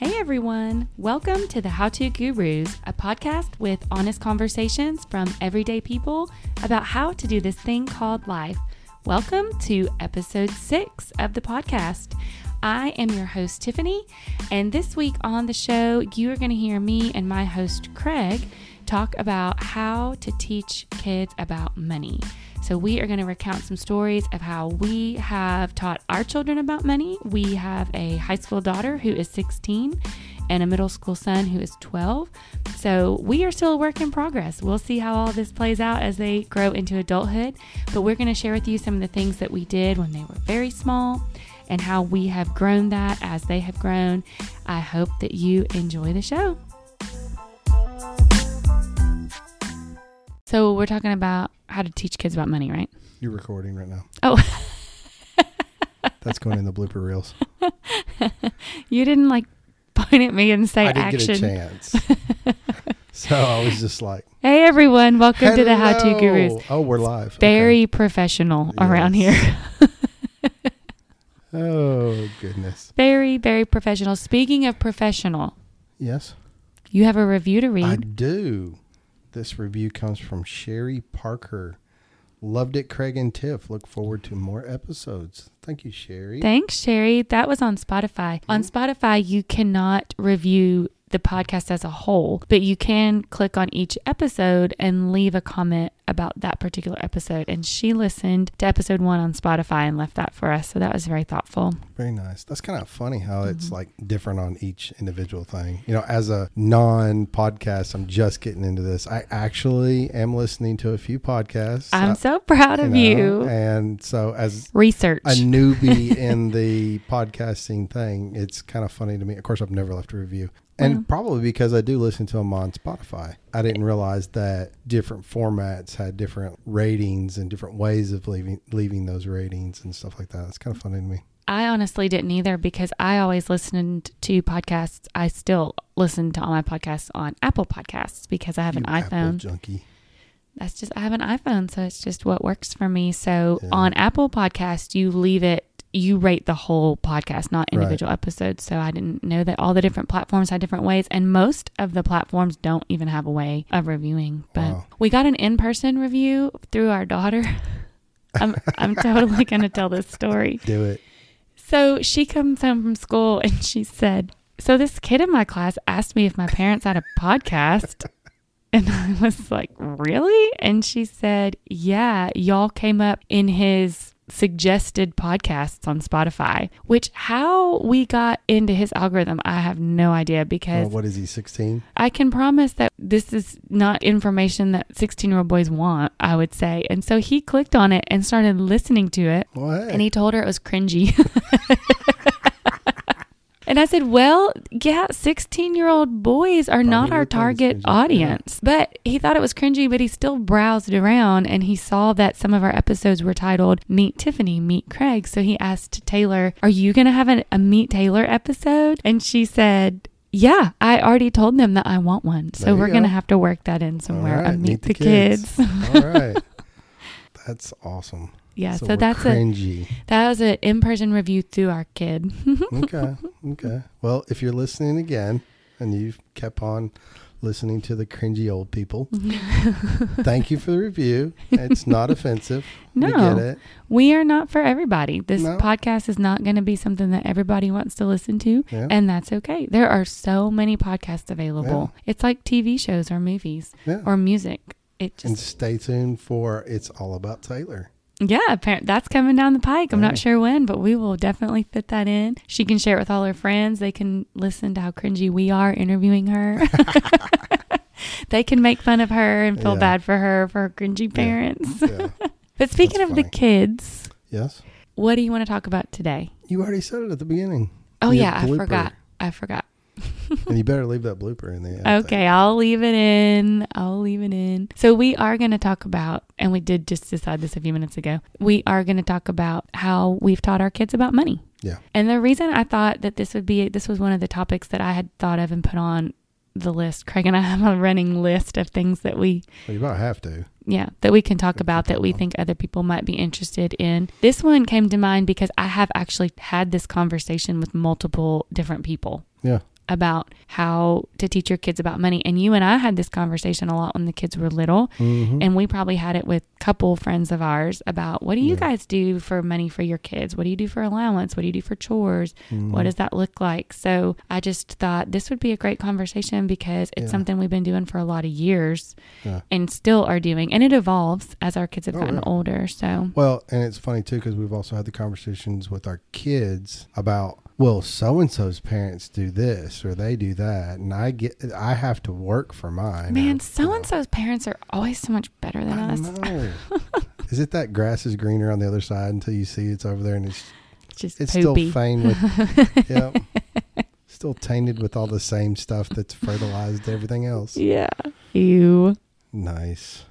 Hey everyone, welcome to the How To Gurus, a podcast with honest conversations from everyday people about how to do this thing called life. Welcome to episode six of the podcast. I am your host, Tiffany, and this week on the show, you are going to hear me and my host, Craig, talk about how to teach kids about money. So, we are going to recount some stories of how we have taught our children about money. We have a high school daughter who is 16 and a middle school son who is 12. So, we are still a work in progress. We'll see how all this plays out as they grow into adulthood. But we're going to share with you some of the things that we did when they were very small and how we have grown that as they have grown. I hope that you enjoy the show. So, we're talking about how to teach kids about money, right? You're recording right now. Oh, That's going in the blooper reels. you didn't like point at me and say I didn't action. get a chance. so I was just like, Hey everyone, welcome to the How To "Hello." Gurus. Oh, we're live. Very professional around here. Oh, goodness. very, very professional. Speaking of professional, Yes, you have a review to read. I do. This review comes from Sherry Parker. Loved it, Craig and Tiff. Look forward to more episodes. Thank you, Sherry. Thanks, Sherry. That was on Spotify. On mm-hmm. Spotify, you cannot review the podcast as a whole, but you can click on each episode and leave a comment about that particular episode. And she listened to episode one on Spotify and left that for us. So that was very thoughtful. Very nice. That's kind of funny how Mm-hmm. it's like different on each individual thing. You know, as a non podcast, I'm just getting into this. I actually am listening to a few podcasts. I'm uh, so proud of know, you. And so, as Research. a newbie in the podcasting thing, it's kind of funny to me. Of course, I've never left a review. And Well- probably because I do listen to them on Spotify. I didn't realize that different formats had different ratings and different ways of leaving leaving those ratings and stuff like that. It's kind of funny to me. I honestly didn't either because I always listened to podcasts. I still listen to all my podcasts on Apple Podcasts because I have an You Apple iPhone. junkie. That's just I have an iPhone, so it's just what works for me. So Yeah. on Apple Podcasts, you leave it you rate the whole podcast, not Right. individual episodes. So I didn't know that all the different platforms had different ways and most of the platforms don't even have a way of reviewing. But Wow. we got an in-person review through our daughter. I'm I'm totally going to tell this story. Do it. So she comes home from school and she said, So this kid in my class asked me if my parents had a podcast. And I was like, Really? And she said, Yeah, y'all came up in his suggested podcasts on Spotify, which how we got into his algorithm, I have no idea because Well, what is he? Sixteen. I can promise that this is not information that 16 year old boys want, I would say. And so he clicked on it and started listening to it. Well, hey. And he told her it was cringy. and I said, Well, yeah, 16 year old boys are not our would think it's target audience. But he thought it was cringy, but he still browsed around and he saw that some of our episodes were titled Meet Tiffany, Meet Craig. So he asked Taylor, Are you going to have an, a Meet Taylor episode? And she said, yeah, I already told them that I want one. So we're going to have to work that in somewhere. Right, meet, the, kids. All right. That's awesome. Yeah, so, we're that's a that was an in-person review through our kid. okay. Okay. Well, if you're listening again and you've kept on listening to the cringy old people, thank you for the review. It's not offensive. We No. get it. We are not for everybody. This No. podcast is not going to be something that everybody wants to listen to, Yeah. and that's okay. There are so many podcasts available. It's like TV shows or movies yeah. or music. It and stay tuned for It's All About Taylor. Yeah, that's coming down the pike. I'm Yeah. not sure when, but we will definitely fit that in. She can share it with all her friends. They can listen to how cringy we are interviewing her. they can make fun of her and feel Yeah. bad for her for her cringy parents. Yeah. But speaking That's of the kids, yes. what do you want to talk about today? You already said it at the beginning. Oh yeah, I forgot. I forgot. And you better leave that blooper in there. Okay, I'll leave it in. I'll leave it in. So we are going to talk about, and we did just decide this a few minutes ago. We are going to talk about how we've taught our kids about money. Yeah. And the reason I thought that this would be, this was one of the topics that I had thought of and put on the list. Craig and I have a running list of things that we Well, you about have to. yeah, that we can talk about that we think other people might be interested in. This one came to mind because I have actually had this conversation with multiple different people Yeah. About how to teach your kids about money. And you and I had this conversation a lot when the kids were little. Mhm. And we probably had it with a couple friends of ours about what do you Yeah. guys do for money for your kids? What do you do for allowance? What do you do for chores? Mhm. What does that look like? So I just thought this would be a great conversation because it's Yeah. something we've been doing for a lot of years Yeah. and still are doing. And it evolves as our kids have Oh, gotten older. So Well, and it's funny too because we've also had the conversations with our kids about well, so and so's parents do this or they do that, and I get I have to work for mine. Man, so and so's parents are always so much better than I us. is it that grass is greener on the other side until you see it's over there and it's Just it's poopy. still faint with yeah, still tainted with all the same stuff that's fertilized everything else. yeah. Ew. Nice.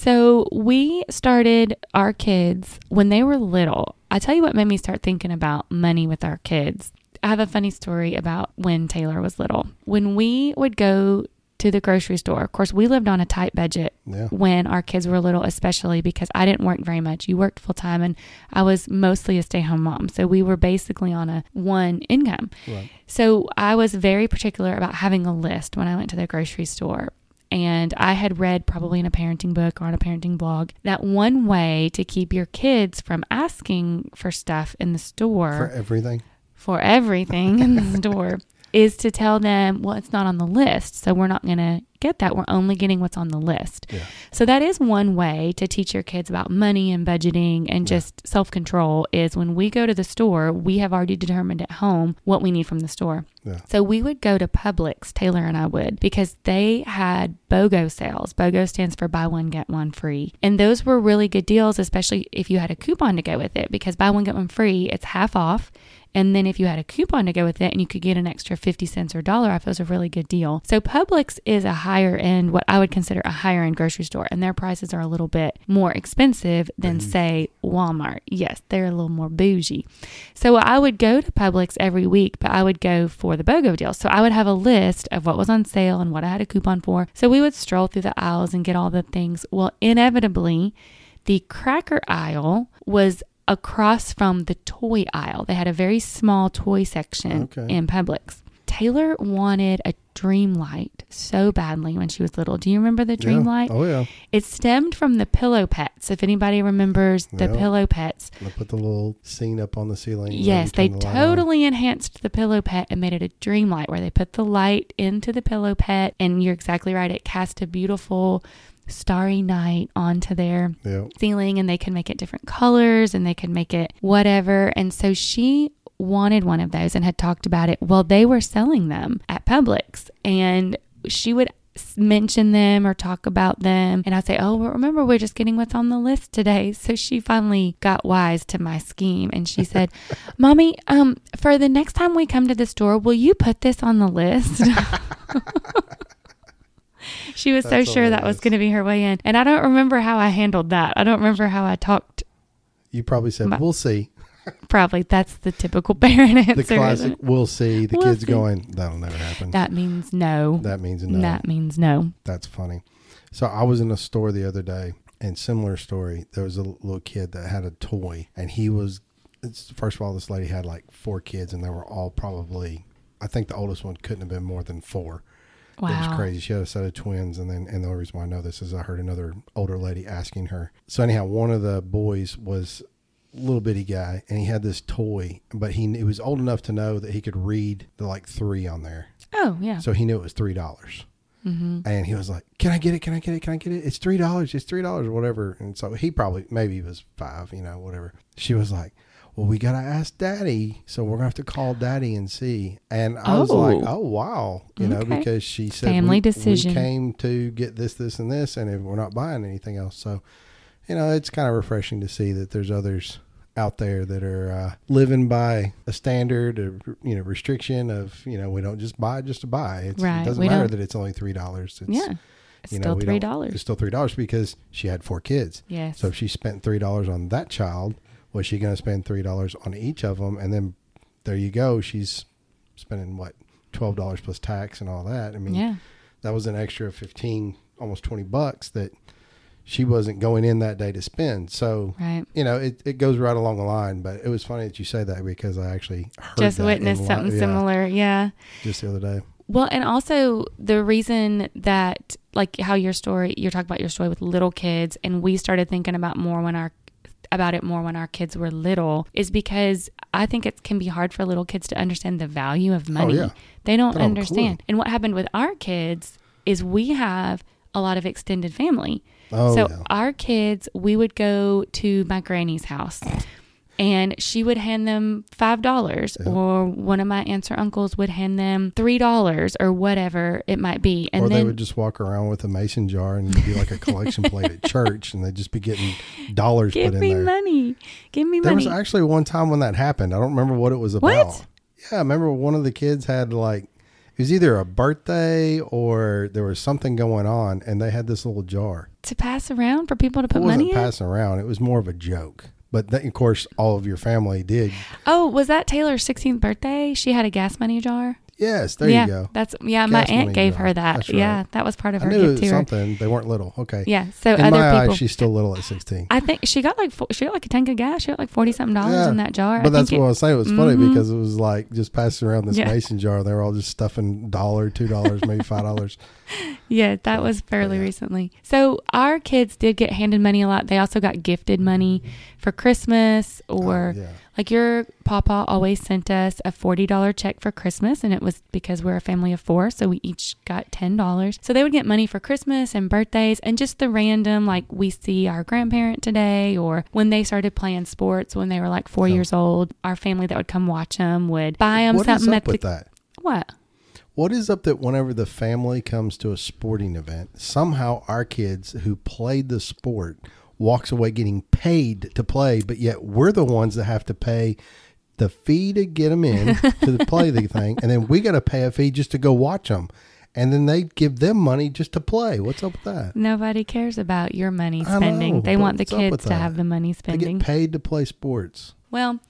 So we started our kids when they were little. I tell you what made me start thinking about money with our kids. I have a funny story about when Taylor was little. When we would go to the grocery store, of course, we lived on a tight budget Yeah. when our kids were little, especially because I didn't work very much. You worked full time, and I was mostly a stay home mom. So we were basically on a one income. Right. So I was very particular about having a list when I went to the grocery store. And I had read probably in a parenting book or on a parenting blog that one way to keep your kids from asking for stuff in the store For everything. for everything in the store is to tell them, well, it's not on the list. So we're not going to get that. We're only getting what's on the list. Yeah. So that is one way to teach your kids about money and budgeting and Yeah. just self control is when we go to the store, we have already determined at home what we need from the store. Yeah. So we would go to Publix, Taylor and I would, because they had BOGO sales. BOGO stands for buy one, get one free. And those were really good deals, especially if you had a coupon to go with it, because buy one, get one free, it's half off. And then if you had a coupon to go with it and you could get an extra 50 cents or dollar off, it was a really good deal. So Publix is a higher end, what I would consider a higher end grocery store, and their prices are a little bit more expensive than, Bougie. say, Walmart. Yes, they're a little more bougie. So I would go to Publix every week, but I would go for the BOGO deal. So I would have a list of what was on sale and what I had a coupon for. So we would stroll through the aisles and get all the things. Well, inevitably, the cracker aisle was across from the toy aisle. They had a very small toy section Okay. in Publix. Taylor wanted a Dreamlite so badly when she was little. Do you remember the dream yeah. light? Oh yeah. It stemmed from the pillow pets. If anybody remembers the Yeah. pillow pets, They put the little scene up on the ceiling. yes, they the totally enhanced the pillow pet and made it a Dreamlite where they put the light into the pillow pet. And you're exactly right. It cast a beautiful starry night onto their Yeah. ceiling and they can make it different colors and they can make it whatever. And so she wanted one of those and had talked about it. Well, they were selling them at Publix and she would mention them or talk about them and I'd say, "Oh, well, remember we're just getting what's on the list today." So she finally got wise to my scheme and she said, "Mommy, um for the next time we come to the store, will you put this on the list?" She was so sure that was going to be her way in. And I don't remember how I handled that. I don't remember how I talked. You probably said, "We'll see." Probably that's the typical parent answer. The classic, "We'll see." The We'll kids see. going, "That'll never happen." That means no. that means no. That means no. That's funny. So I was in a store the other day, and similar story. There was a little kid that had a toy, and he was. It's, first of all, this lady had like four kids, and they were all probably. I think the oldest one couldn't have been more than four. Wow. It was crazy. She had a set of twins, and then and the only reason why I know this is I heard another older lady asking her. So anyhow, one of the boys was little bitty guy, and he had this toy, but he, he was old enough to know that he could read the like three on there, Oh, yeah. so he knew it was three dollars. hmm And he was like, "Can I get it? Can I get it? Can I get it? It's three dollars. It's three dollars or whatever." And so he probably maybe he was five, you know, whatever. She was like, "Well, we gotta ask Daddy, so we're gonna have to call Daddy and see." And I was like, Oh. "Oh wow," you know, because she said Family we, decision. We came to get this, this, and this, and if we're not buying anything else, so you know, it's kind of refreshing to see that there's others out there that are uh, living by a standard of you know restriction of you know we don't just buy just to buy it's, Right, it doesn't we matter don't- that it's only three dollars it's Yeah. It's you know, still three dollars. it's still three dollars because she had four kids Yes. so if she spent three dollars on that child was she going to spend three dollars on each of them and then there you go she's spending what twelve dollars plus tax and all that i mean yeah. that was an extra 15 almost 20 bucks that she wasn't going in that day to spend. So, Right. you know, it, it goes right along the line. But it was funny that you say that because I actually heard Just witnessed in something yeah, similar. Yeah. just the other day. Well, and also the reason that, like, how your story, you're talking about your story with little kids, and we started thinking about more when our about it more when our kids were little is because I think it can be hard for little kids to understand the value of money. Oh, yeah. They don't oh, They don't understand. And what happened with our kids is we have a lot of extended family. Oh, so our kids, we would go to my granny's house and she would hand them five dollars Yeah. or one of my aunts or uncles would hand them three dollars or whatever it might be. And or then they would just walk around with a mason jar and it'd be like a collection plate at church, and they'd just be getting dollars give put in me there. money. Give me There money. was actually one time when that happened. I don't remember what it was about. What? Yeah, I remember one of the kids had like it was either a birthday or there was something going on, and they had this little jar. to pass around for people to It put wasn't money in? passing around; it was more of a joke. But then, of course, all of your family did. Oh, was that Taylor's 16th birthday? She had a gas money jar. Yes, there yeah, you go. That's yeah. my aunt gave her that. That's Yeah, that was part of I her gift was to something. They weren't little. Okay. Yeah. So In other my people. eyes, she's still little at sixteen. I think she got like she got like a tank of gas. She got like forty something dollars Yeah, in that jar. But I that's what I it- was saying. It was funny Mhm. because it was like just passing around this Yeah. mason jar. They were all just stuffing dollar, two dollars, maybe five dollars. Yeah, that was fairly yeah. recently. So our kids did get handed money a lot. They also got gifted money mm-hmm. for Christmas or Oh, yeah. like your papa always sent us a $40 check for Christmas and it was because we're a family of 4, so we each got $10. So they would get money for Christmas and birthdays and just the random like we see our grandparent today or when they started playing sports when they were like 4 Yeah. years old, our family that would come watch them would buy them What is something up at the that? What? What is up that whenever the family comes to a sporting event, somehow our kids who played the sport walks away getting paid to play, but yet we're the ones that have to pay the fee to get them in to the play the thing, and then we got to pay a fee just to go watch them, and then they give them money just to play. What's up with that? Nobody cares about your money spending. know, they want the what's up with kids to have the money spending. They get paid to play sports. Well,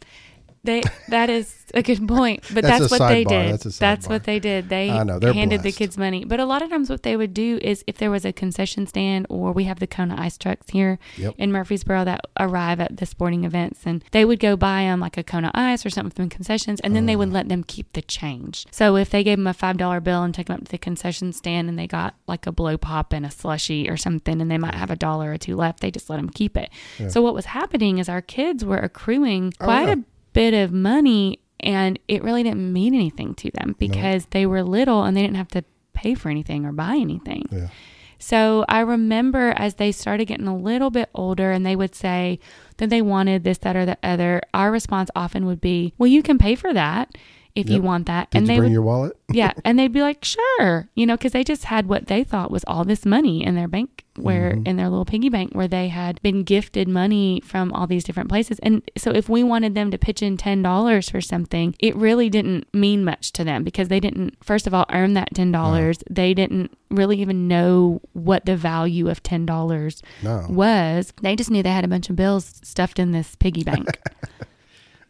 they that is a good point, but That's that's, what they sidebar. did. That's That's what they did. They I know, handed blessed. the kids money. But a lot of times, what they would do is if there was a concession stand, or we have the Kona ice trucks here Yep. in Murfreesboro that arrive at the sporting events, and they would go buy them like a Kona ice or something from concessions, and then they Oh. would mm. let them keep the change. So if they gave them a five dollar bill and took them up to the concession stand, and they got like a blow pop and a slushy or something, and they might have a dollar or two left, they just let them keep it. Yeah. So what was happening is our kids were accruing Oh, quite yeah. a bit of money and it really didn't mean anything to them because they were little and they didn't have to pay for anything or buy anything. Yeah. So I remember as they started getting a little bit older and they would say that they wanted this, that, or the other, our response often would be, Well, you can pay for that if you want that. Did and you they bring would your wallet? yeah, and they'd be like, "Sure," you know, because they just had what they thought was all this money in their bank, where Mhm. in their little piggy bank, where they had been gifted money from all these different places. And so, if we wanted them to pitch in ten dollars for something, it really didn't mean much to them because they didn't, first of all, earn that ten dollars. They didn't really even know what the value of ten dollars No. was. They just knew they had a bunch of bills stuffed in this piggy bank.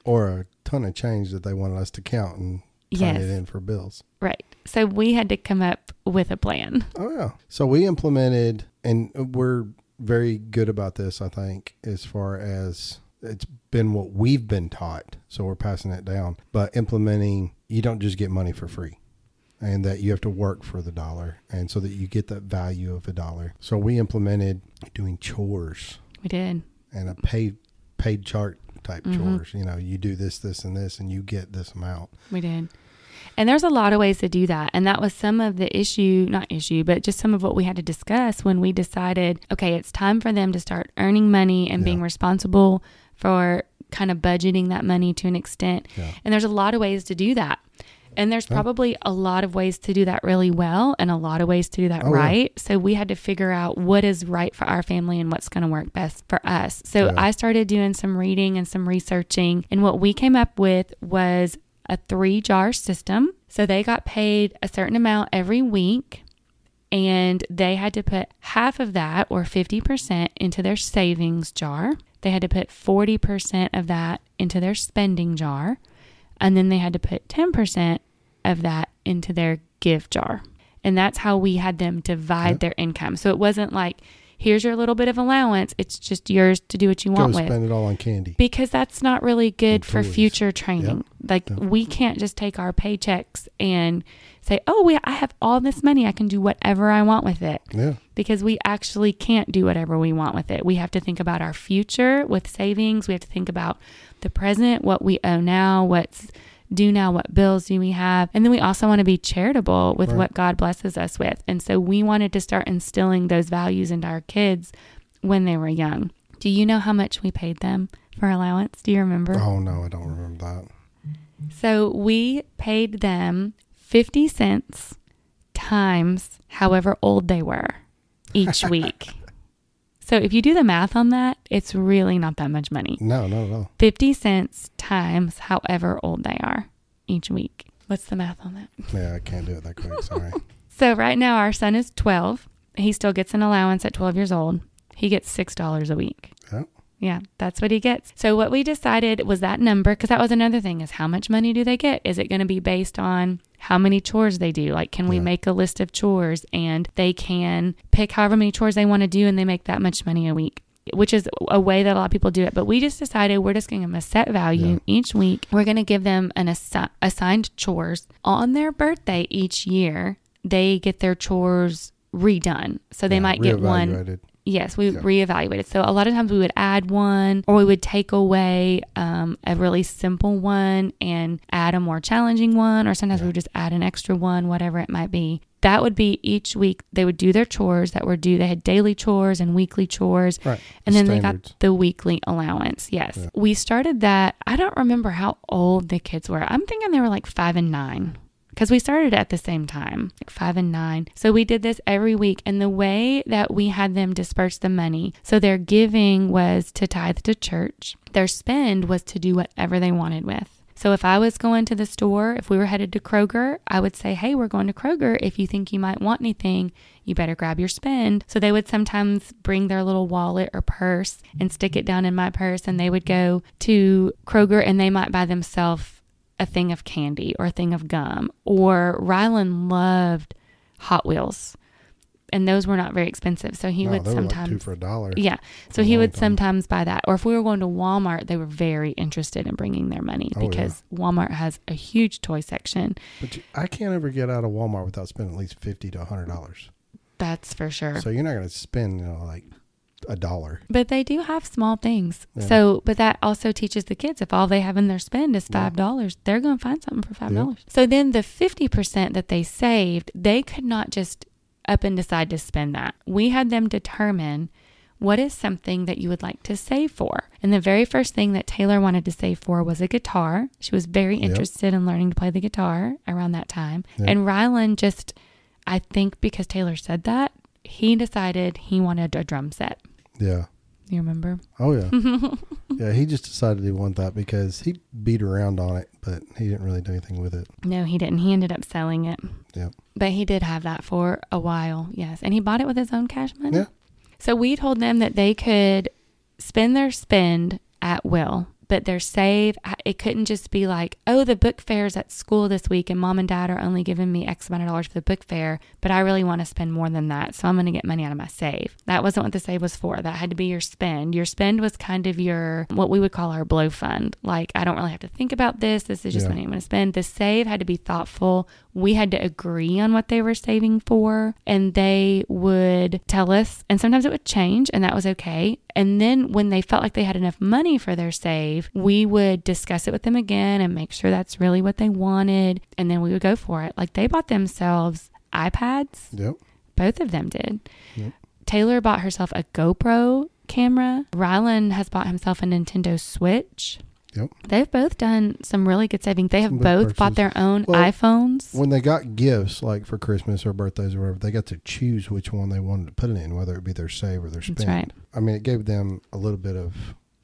Or a ton of change that they wanted us to count and turn yes, it in for bills. right. So we had to come up with a plan. Oh yeah. So we implemented, and we're very good about this. I think as far as it's been what we've been taught, so we're passing it down. But implementing, you don't just get money for free, and that you have to work for the dollar, and so that you get that value of a dollar. So we implemented doing chores We did. and a paid paid chart type Mhm. chores. You know, you do this, this, and this, and you get this amount. We did. And there's a lot of ways to do that. And that was some of the issue, not issue, but just some of what we had to discuss when we decided, okay, it's time for them to start earning money and Yeah. being responsible for kind of budgeting that money to an extent. Yeah. And there's a lot of ways to do that. And there's probably a lot of ways to do that really well and a lot of ways to do that Oh, yeah. right. So we had to figure out what is right for our family and what's going to work best for us. So Yeah. I started doing some reading and some researching. And what we came up with was a three jar system. So they got paid a certain amount every week. And they had to put half of that or 50% into their savings jar. They had to put 40% of that into their spending jar. And then they had to put 10% of that into their give jar. And that's how we had them divide Yep. their income. So it wasn't like, here's your little bit of allowance. It's just yours to do what you Go want with. spend it all on candy. Because that's not really good for future training. Like Yep. we can't just take our paychecks and say, "Oh, we I have all this money. I can do whatever I want with it." Yeah. because we actually can't do whatever we want with it. We have to think about our future with savings. We have to think about the present, what we owe now, what's due now, what bills do we have. And then we also want to be charitable with Right. what God blesses us with. And so we wanted to start instilling those values into our kids when they were young. Do you know how much we paid them for allowance? Do you remember? Oh no, I don't remember that. So we paid them 50 cents times however old they were each week. So if you do the math on that, it's really not that much money. No, not at all. 50 cents times however old they are each week. What's the math on that? Yeah, I can't do it that quick. Sorry. So right now our son is 12. He still gets an allowance at 12 years old. He gets $6 a week. Yeah. Yeah, that's what he gets. So what we decided was that number because that was another thing is how much money do they get? Is it going to be based on how many chores they do? Like can we Yeah. make a list of chores and they can pick however many chores they want to do and they make that much money a week? Which is a way that a lot of people do it. But we just decided we're just going to give them a set value Yeah. each week. We're going to give them an assi- assigned chores on their birthday each year. They get their chores redone. So they Yeah, might get one. Yes, we Yeah. reevaluated. So a lot of times we would add one or we would take away um, a really simple one and add a more challenging one, or sometimes we would just add an extra one, whatever it might be. That would be each week they would do their chores that were due. They had daily chores and weekly chores. Right. And then they got the weekly allowance. Yes. Yeah. We started that. I don't remember how old the kids were. I'm thinking they were like five and nine because we started at the same time, like five and nine. So we did this every week. And the way that we had them disperse the money so their giving was to tithe to church, their spend was to do whatever they wanted with. So if I was going to the store, if we were headed to Kroger, I would say, Hey, we're going to Kroger. If you think you might want anything, you better grab your spend. So they would sometimes bring their little wallet or purse and stick it down in my purse, and they would go to Kroger and they might buy themselves a thing of candy or a thing of gum. Or Rylan loved Hot Wheels, and those were not very expensive. So he no, would were like sometimes. two for a dollar. Yeah. So he would time. sometimes buy that. Or if we were going to Walmart, they were very interested in bringing their money Oh, yeah. because Walmart has a huge toy section. But you, I can't ever get out of Walmart without spending at least fifty to hundred dollars. That's for sure. So you're not going to spend, you know, like a dollar. But they do have small things. Yeah. So, but that also teaches the kids if all they have in their spend is five dollars, they're going to find something for five Yeah. dollars. So then the fifty percent that they saved, they could not just up and decide to spend that. We had them determine what is something that you would like to save for. And the very first thing that Taylor wanted to save for was a guitar. She was very Yep. interested in learning to play the guitar around that time. Yep. And Rylan just, I think because Taylor said that, he decided he wanted a drum set. Yeah. You remember? Oh yeah. yeah. He just decided he wanted that because he beat around on it, but he didn't really do anything with it. No, he didn't. He ended up selling it. Yep. But he did have that for a while, yes. And he bought it with his own cash money. Yeah. So we told them that they could spend their spend at will, but their save, it couldn't just be like, oh, the book fair's at school this week and mom and dad are only giving me X amount of dollars for the book fair, but I really want to spend more than that. So I'm going to get money out of my save. That wasn't what the save was for. That had to be your spend. Your spend was kind of your, what we would call our blow fund. Like, I don't really have to think about this. This is just Yeah. money I'm going to spend. The save had to be thoughtful. We had to agree on what they were saving for, and they would tell us, and sometimes it would change, and that was okay. And then when they felt like they had enough money for their save, we would discuss it with them again and make sure that's really what they wanted. And then we would go for it. Like they bought themselves iPads, Yep. both of them did. Yep. Taylor bought herself a GoPro camera. Rylan has bought himself a Nintendo Switch. Yep. They've both done some really good saving. They have both bought their own Well, iPhones. When they got gifts, like for Christmas or birthdays or whatever, they got to choose which one they wanted to put it in, whether it be their save or their spend. That's right. I mean, it gave them a little bit of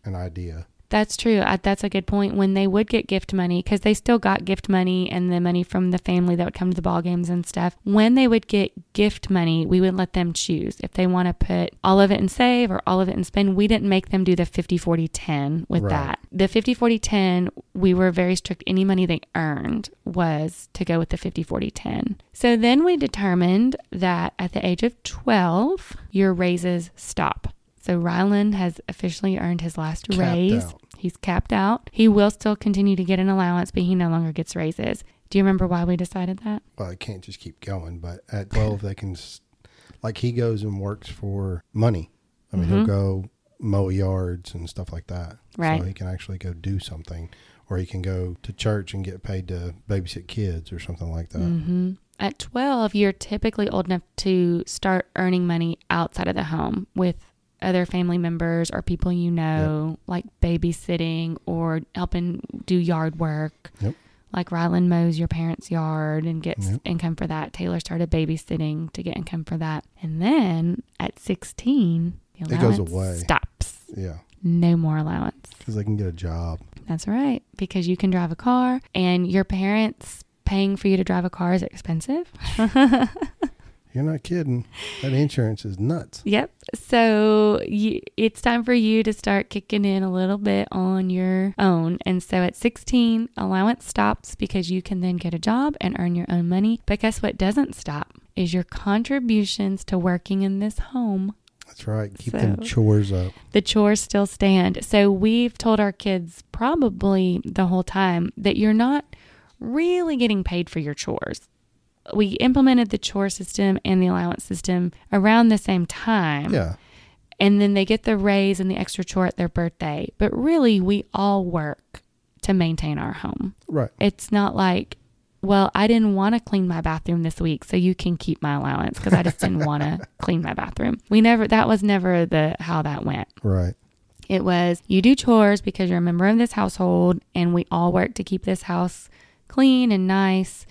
an idea. That's true. I, that's a good point. When they would get gift money, because they still got gift money and the money from the family that would come to the ball games and stuff. When they would get gift money, we would let them choose if they want to put all of it in save or all of it in spend. We didn't make them do the 50 40 10 with Right. that. The 50 40 10, we were very strict. Any money they earned was to go with the 50 40 10. So then we determined that at the age of 12, your raises stop. So Rylan has officially earned his last Capped raise. out. He's capped out. He will still continue to get an allowance, but he no longer gets raises. Do you remember why we decided that? Well, it can't just keep going, but at 12, they can, like, he goes and works for money. I mean, Mhm. he'll go mow yards and stuff like that. Right. So he can actually go do something, or he can go to church and get paid to babysit kids or something like that. hmm At 12, you're typically old enough to start earning money outside of the home with other family members or people you know, like babysitting or helping do yard work. Yep. Like Rylan mows your parents' yard and gets Yep. income for that. Taylor started babysitting to get income for that. And then at 16, the It goes allowance away. stops. Yeah. No more allowance. Because they can get a job. That's right. Because you can drive a car and your parents paying for you to drive a car is expensive. You're not kidding. That insurance is nuts. Yep. So you, it's time for you to start kicking in a little bit on your own. And so at 16, allowance stops because you can then get a job and earn your own money. But guess what doesn't stop is your contributions to working in this home. That's right. Keep them chores up. The chores still stand. So we've told our kids probably the whole time that you're not really getting paid for your chores. We implemented the chore system and the allowance system around the same time Yeah. and then they get the raise and the extra chore at their birthday. But really, we all work to maintain our home. Right. It's not like, well, I didn't want to clean my bathroom this week, so you can keep my allowance because I just didn't want to clean my bathroom. We never, that was never the how that went. Right. It was you do chores because you're a member of this household and we all work to keep this house clean and nice.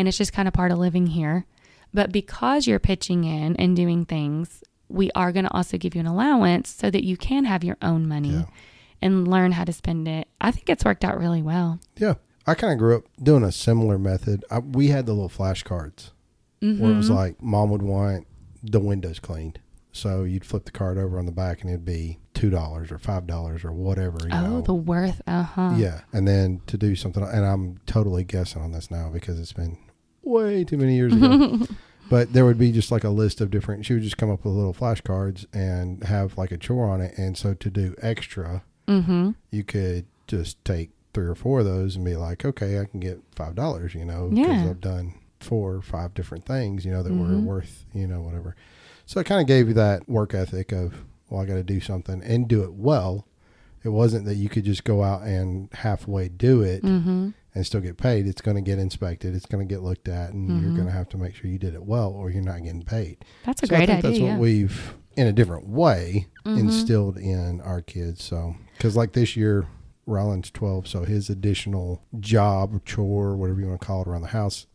And it's just kind of part of living here. But because you're pitching in and doing things, we are going to also give you an allowance so that you can have your own money Yeah. and learn how to spend it. I think it's worked out really well. Yeah. I kind of grew up doing a similar method. I, we had the little flashcards where it Mm-hmm. was like mom would want the windows cleaned. So you'd flip the card over on the back and it'd be $2 or $5 or whatever. You oh, know. the worth. Uh huh. Yeah. And then to do something, and I'm totally guessing on this now because it's been way too many years ago. but there would be just like a list of different, she would just come up with little flashcards and have like a chore on it. And so to do extra, Mm-hmm. you could just take three or four of those and be like, okay, I can get five dollars, you know, Yeah. because I've done four or five different things, you know, that Mhm. were worth, you know, whatever. So it kind of gave you that work ethic of, well, I got to do something and do it well. It wasn't that you could just go out and halfway do it Mm-hmm. And still get paid. It's going to get inspected. It's going to get looked at, and you're Mhm. going to have to make sure you did it well, or you're not getting paid. That's a so I great think idea. that's yeah. what we've, in a different way, Mhm. instilled in our kids. So, because like this year, Rylan's 12, so his additional job, chore, whatever you want to call it around the house,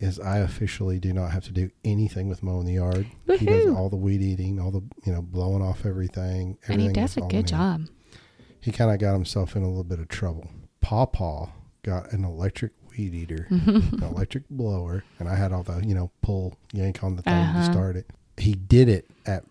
is I officially do not have to do anything with mowing the yard. He does all the weed eating, all the, you know, blowing off everything. and he does a good job. He kind of got himself in a little bit of trouble. Pawpaw got an electric weed eater an electric blower, and I had all the you know pull yank on the thing Uh-huh. to start it. He did it at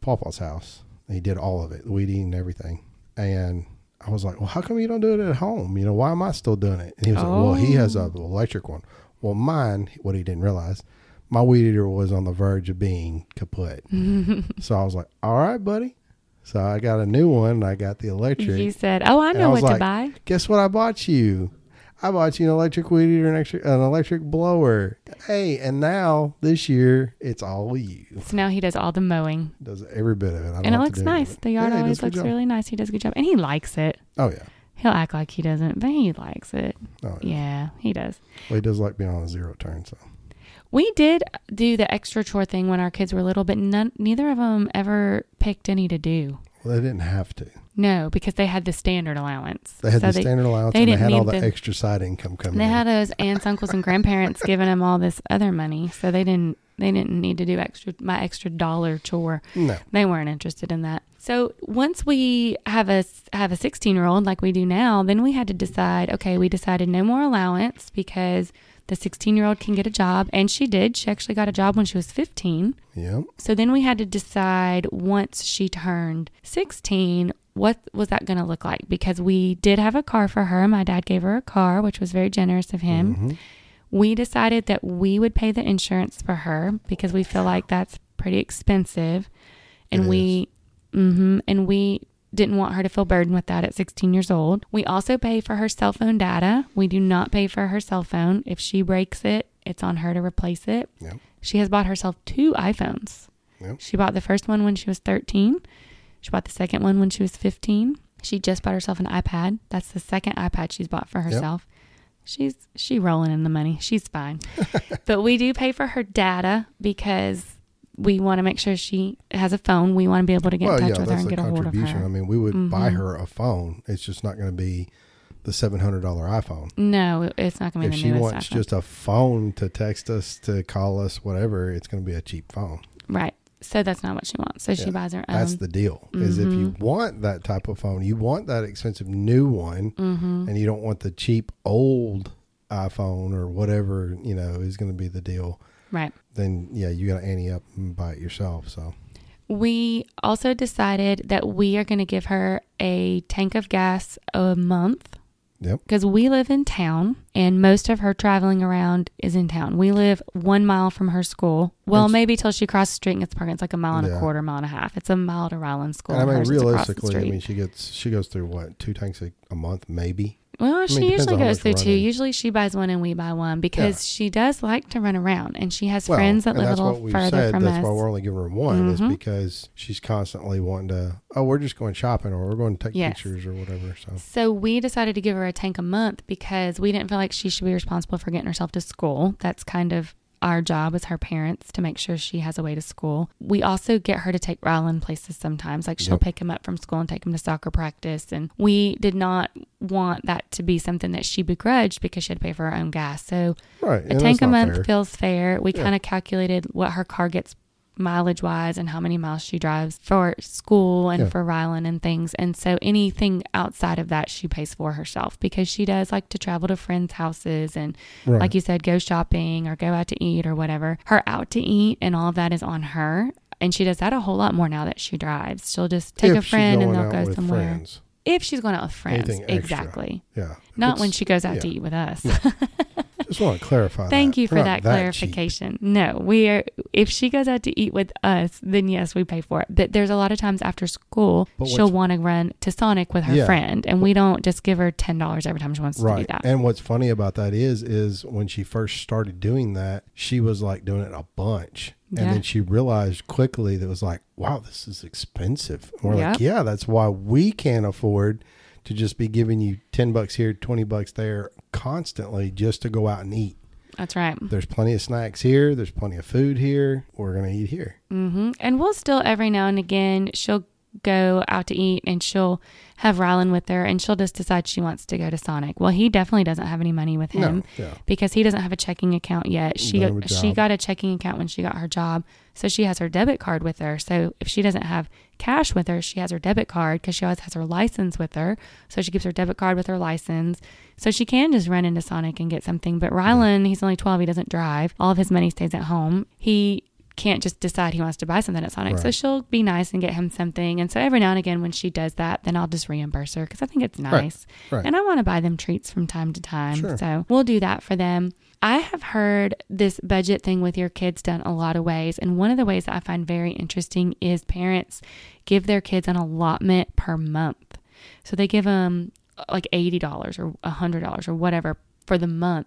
Pawpaw's house. He did all of it, the weed eating and everything. And I was like, "Well, how come you don't do it at home? You know, why am I still doing it?" And he was like, "Well, he has a Oh. electric one. Well, mine, what he didn't realize, my weed eater was on the verge of being kaput. so I was like, "All right, buddy." So I got a new one. And I got the electric You said, "Oh, I know I what to buy." guess what I bought you? I bought you an electric weed eater, an, extra, an electric blower. Hey, and now this year it's all you. So now he does all the mowing, Does every bit of it. And it looks do any of nice. it. The yard Yeah, always does a good looks really nice. He does a good job, and he likes it. Oh yeah. He'll act like he doesn't, but he likes it. Oh yeah. Yeah, he does. Well, he does like being on a zero turn. So We did do the extra chore thing when our kids were little, but none, neither of them ever picked any to do. well, they didn't have to. No, because they had the standard allowance. They had So the standard allowance they and they had all the, the- extra side income coming in. They in. had those aunts, uncles, and grandparents giving them all this other money, so they didn't they didn't need to do extra my extra dollar chore. no. They weren't interested in that. So once we have a have a 16 year old like we do now, then we had to decide. Okay, we decided no more allowance because the 16 year old can get a job, and she did. She actually got a job when she was 15. Yeah. So then we had to decide once she turned 16, what was that going to look like? Because we did have a car for her. My dad gave her a car, which was very generous of him. Mhm. We decided that we would pay the insurance for her because we feel like that's pretty expensive. And It we hmm and we didn't want her to feel burdened with that at 16 years old. We also pay for her cell phone data. We do not pay for her cell phone. If she breaks it, it's on her to replace it. Yep. She has bought herself two iPhones. Yep. She bought the first one when she was 13. She bought the second one when she was 15. She just bought herself an iPad. That's the second iPad she's bought for herself. She's she rolling in the money. She's fine. but we do pay for her data because we want to make sure she has a phone. We want to be able to get well, in yeah, touch with her and get a hold of contribution. I her. mean, we would buy Mhm. her a phone. It's just not going to be the seven hundred dollar iPhone. No, it's not going to be she the newest wants iPhone. just a phone to text us, to call us, whatever, it's going to be a cheap phone. right. So that's not what she wants. So she buys her own. That's the deal. Is if you Mhm. want that type of phone, you want that expensive new one, mm-hmm. and you don't want the cheap old iPhone or whatever you know is going to be the deal. Right. Then yeah, you got to ante up and buy it yourself. So We also decided that we are going to give her a tank of gas a month. Yep. Because we live in town and most of her traveling around is in town. We live one mile from her school. Well, It's- maybe till she crosses the street and gets parking. It's like a mile and a Yeah. quarter, mile and a half. It's a mile to Rylan School. and I mean, Hers is across the realistically, I mean, she gets she goes through what two tanks a, a month, maybe. Well, she depends usually goes through two. Usually she buys one and we buy one because she does like to run around and she has Well, friends that live a little further said. from that's us. why we're only giving her one is Mhm. because she's constantly wanting to. Oh, we're just going shopping, or we're going to take Yes. pictures, or whatever. So So we decided to give her a tank a month because we didn't feel like she should be responsible for getting herself to school. That's kind of our job as her parents to make sure she has a way to school. We also get her to take Rylan places sometimes. Like she'll Yep. pick him up from school and take him to soccer practice. And we did not want that to be something that she begrudged because she had to pay for her own gas. So right, a and tank a month fair. feels fair. We Yeah. kind of calculated what her car gets mileage wise and how many miles she drives for school and Yeah. for Rylan and things. And so anything outside of that she pays for herself because she does like to travel to friends' houses and Right. like you said, go shopping or go out to eat or whatever. Her out to eat and all of that is on her. And she does that a whole lot more now that she drives. She'll just take If a friend and they'll go somewhere. Friends. If she's going out with friends. Exactly. Yeah, Not It's- when she goes out to eat with us. Just want to clarify. Thank that. you for We're that, not cheap. clarification. no, we are. If she goes out to eat with us, then yes, we pay for it. But there's a lot of times after school, But she'll want to run to Sonic with her Yeah. friend, and we don't just give her ten dollars every time she wants to do Right. that. And what's funny about that is, is when she first started doing that, she was like doing it a bunch. And Yeah. then she realized quickly that it was like, wow, this is expensive. And we're like, yeah, that's why we can't afford to just be giving you 10 bucks here, 20 bucks there constantly just to go out and eat. That's right. There's plenty of snacks here. There's plenty of food here. We're going to eat here. hmm And we'll still every now and again she'll go out to eat and she'll have Rylan with her and she'll just decide she wants to go to Sonic. Well, he definitely doesn't have any money with him. No, yeah. because he doesn't have a checking account yet. She Doesn't have a she got a checking account when she got her job, so she has her debit card with her. So if she doesn't have cash with her, she has her debit card because she always has her license with her. So she keeps her debit card with her license, so she can just run into Sonic and get something. But Rylan, he's only twelve, he doesn't drive. All of his money stays at home. He can't just decide he wants to buy something at Sonic. So she'll be nice and get him something. And so every now and again, when she does that, then I'll just reimburse her because I think it's nice. right. And I want to buy them treats from time to time. Sure. So we'll do that for them. I have heard this budget thing with your kids done a lot of ways. And one of the ways that I find very interesting is parents give their kids an allotment per month. So they give them like $80 or $100 or whatever for the month.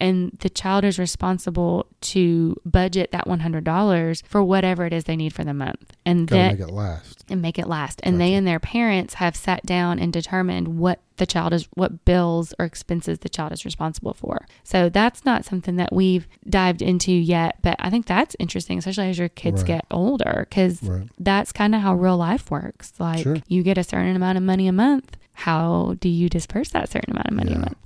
And the child is responsible to budget that $100 for whatever it is they need for the month. And that make it last. and make it last. And they and their parents have sat down and determined what the child is what bills or expenses the child is responsible for. So that's not something that we've dived into yet but i think that's interesting especially as your kids Right. get older because Right. that's kind of how real life works. Like Sure. you get a certain amount of money a month. How do you disperse that certain amount of money a month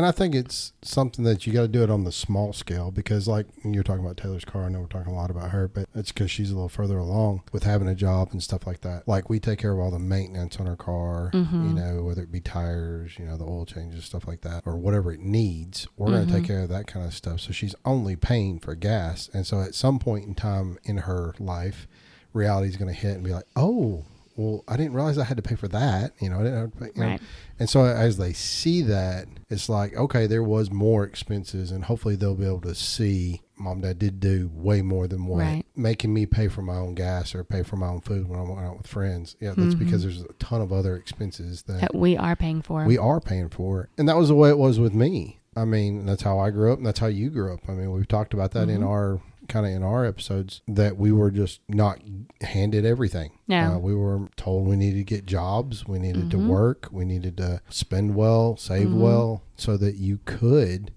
And I think it's something that you got to do it on the small scale because, like you're talking about Taylor's car, I know we're talking a lot about her, but it's because she's a little further along with having a job and stuff like that. Like we take care of all the maintenance on her car, Mhm. you know, whether it be tires, you know, the oil changes, stuff like that, or whatever it needs. We're going to take care of that kind of stuff. So she's only paying for gas. And so at some point in time in her life, reality is going to hit and be like, oh, well, I didn't realize I had to pay for that. You know, I didn't have to pay, you know, right and so as they see that, it's like, okay, there was more expenses, and hopefully they'll be able to see mom, dad did do way more than what Right. making me pay for my own gas or pay for my own food when I'm out with friends. Yeah, that's Mhm. because there's a ton of other expenses that that we are paying for we are paying for. And that was the way it was with me. I mean, that's how I grew up, and that's how you grew up. I mean, we've talked about that in Mhm. our kind of in our episodes that we were just not handed everything. No. Uh, we were told we needed to get jobs, we needed Mhm. to work, we needed to spend well, save Mhm. well, so that you could,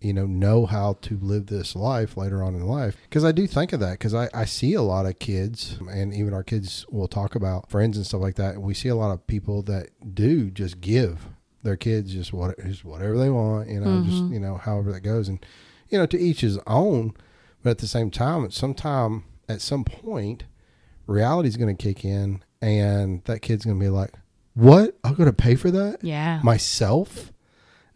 you know, know how to live this life later on in life. Because I do think of that because I, I see a lot of kids, and even our kids will talk about friends and stuff like that. And we see a lot of people that do just give their kids just what just whatever they want, you know, just Mhm. you know, however that goes, and you know, to each his own. But at the same time, at some time, at some point, reality's going to kick in, and that kid's going to be like, "What? I'm going to pay for that yeah myself?"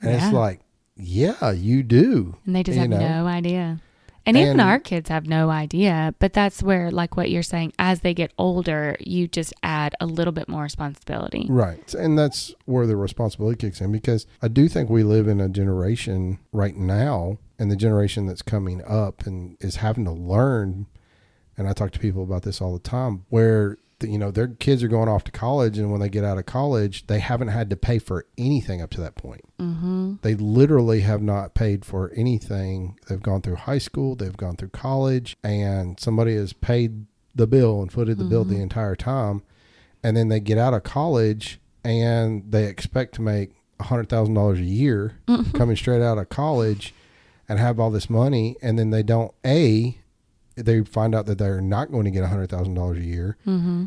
And Yeah. it's like, "Yeah, you do." and they just have know? no idea and even our kids have no idea but that's where like what you're saying as they get older you just add a little bit more responsibility Right. And that's where the responsibility kicks in because I do think we live in a generation right now and the generation that's coming up and is having to learn. And I talk to people about this all the time where, the, you know, their kids are going off to college and when they get out of college, they haven't had to pay for anything up to that point. mm-hmm. They literally have not paid for anything. They've gone through high school, they've gone through college, and somebody has paid the bill and footed the bill the Mhm. entire time. And then they get out of college and they expect to make $100,000 a year coming straight out of college and have all this money. And then they don't, A, they find out that they're not going to get a $100,000 a year Mm-hmm.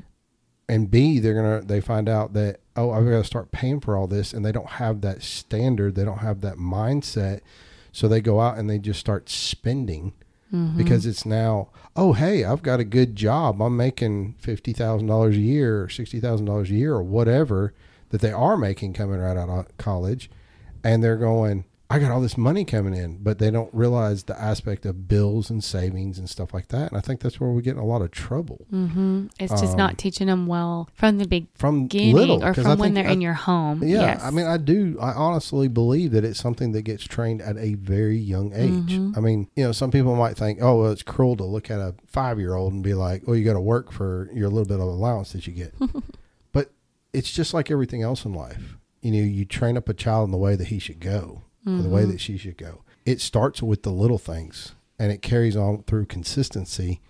and B, they're gonna they find out that oh I've got to start paying for all this, and they don't have that standard, they don't have that mindset, so they go out and they just start spending Mm-hmm. because it's now oh hey I've got a good job, I'm making fifty thousand dollars a year or sixty thousand dollars a year or whatever that they are making coming right out of college, and they're going. I got all this money coming in, but they don't realize the aspect of bills and savings and stuff like that. And I think that's where we get in a lot of trouble Mm-hmm. It's just Um, not teaching them well from the from beginning little or from I when they're I- in your home. Yeah, Yes. I mean, I do. I honestly believe that it's something that gets trained at a very young age. Mhm. I mean, you know, some people might think, oh, well, it's cruel to look at a five-year-old and be like, "Oh, you got to work for your little bit of allowance that you get." but it's just like everything else in life. You know, you train up a child in the way that he should go, or the way Mhm. that she should go. It starts with the little things, and it carries on through consistency.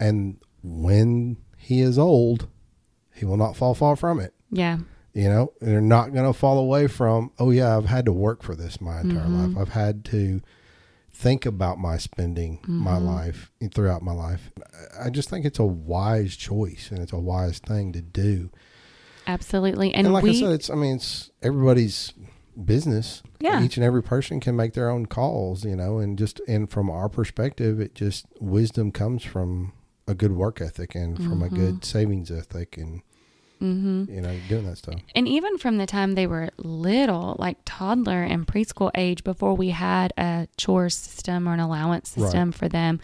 And when he is old, he will not fall far from it yeah. you know and they're not going to fall away from oh yeah i've had to work for this my entire Mhm. life i've had to think about my spending my Mhm. life throughout my life I- i just think it's a wise choice and it's a wise thing to do Absolutely. and, And, like we i said it's i mean it's everybody's business Yeah. each and every person can make their own calls you know and just and from our perspective it just wisdom comes from a good work ethic and from a Mhm. good savings ethic and hmm you know doing that stuff And even from the time they were little, like toddler and preschool age, before we had a chore system or an allowance Right. system for them,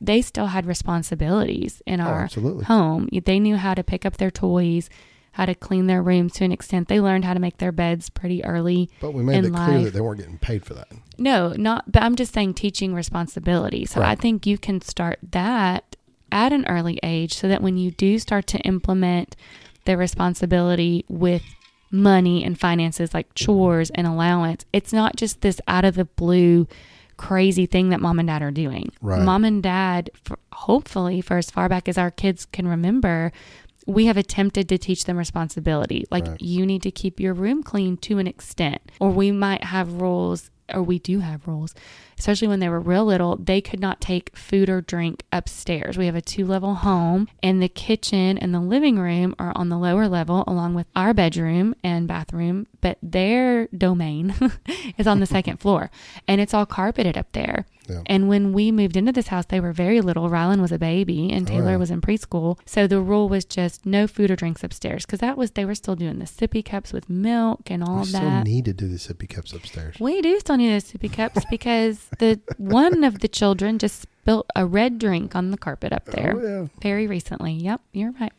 they still had responsibilities in oh, our absolutely home. They knew how to pick up their toys, how to clean their rooms to an extent. They learned how to make their beds pretty early. But we made it clear that they weren't getting paid for that. No, not, but I'm just saying teaching responsibility. So I think you can start that at an early age so that when you do start to implement the responsibility with money and finances like chores and allowance. It's not just this out of the blue crazy thing that mom and dad are doing. Right. Mom and dad, for, hopefully, for as far back as our kids can remember, we have attempted to teach them responsibility. Like, Right. you need to keep your room clean to an extent, or we might have rules, or we do have rules, especially when they were real little. They could not take food or drink upstairs. We have a two level home, and the kitchen and the living room are on the lower level, along with our bedroom and bathroom, but their domain is on the second floor, and it's all carpeted up there. Yeah. And when we moved into this house, they were very little. Rylan was a baby and Oh, Taylor yeah. was in preschool. So the rule was just no food or drinks upstairs because that was, they were still doing the sippy cups with milk and all We of still that. need to do the sippy cups upstairs. we do still need those sippy cups because the one of the children just spilt a red drink on the carpet up oh, there Oh, yeah. very recently. Yep, you're right.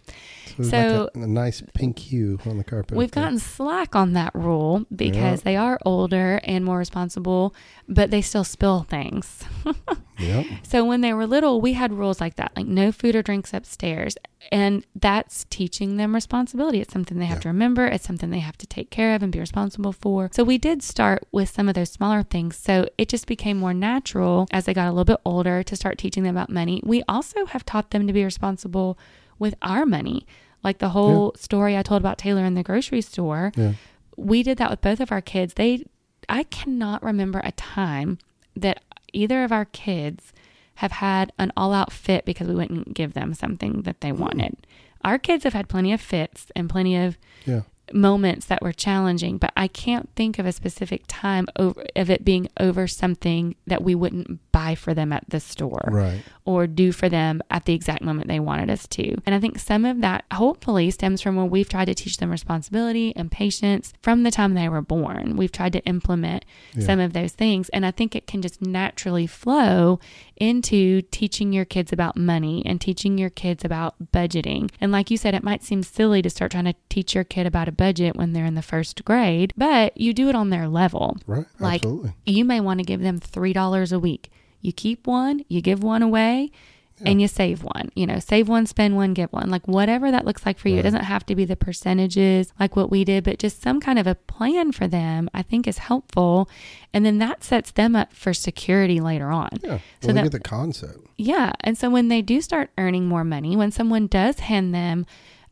So, So- like a, a nice pink hue on the carpet. We've gotten slack on that rule because they are older and more responsible, but they still spill things. Yep. So when they were little, we had rules like that, like no food or drinks upstairs. And that's teaching them responsibility. It's something they have to remember. It's something they have to take care of and be responsible for. So we did start with some of those smaller things. So it just became more natural as they got a little bit older to start teaching them about money. We also have taught them to be responsible with our money. Like the whole story I told about Taylor in the grocery store Yeah. we did that with both of our kids. They, I cannot remember a time that either of our kids have had an all out fit because we wouldn't give them something that they mm. wanted. Our kids have had plenty of fits and plenty of Yeah. Moments that were challenging, but I can't think of a specific time over, of it being over something that we wouldn't buy for them at the store Right. or do for them at the exact moment they wanted us to. And I think some of that hopefully stems from when we've tried to teach them responsibility and patience from the time they were born. We've tried to implement Yeah. some of those things. And I think it can just naturally flow into teaching your kids about money and teaching your kids about budgeting. And like you said, it might seem silly to start trying to teach your kid about a budget when they're in the first grade, but you do it on their level Right. Like- Absolutely. you may want to give them $3 a week. You keep one, you give one away, and you save one. You know, save one, spend one, give one. Like whatever that looks like for you. It doesn't have to be the percentages like what we did, but just some kind of a plan for them, I think is helpful. And then that sets them up for security later on. Yeah. So Well, they that- get the concept. Yeah. And so when they do start earning more money, when someone does hand them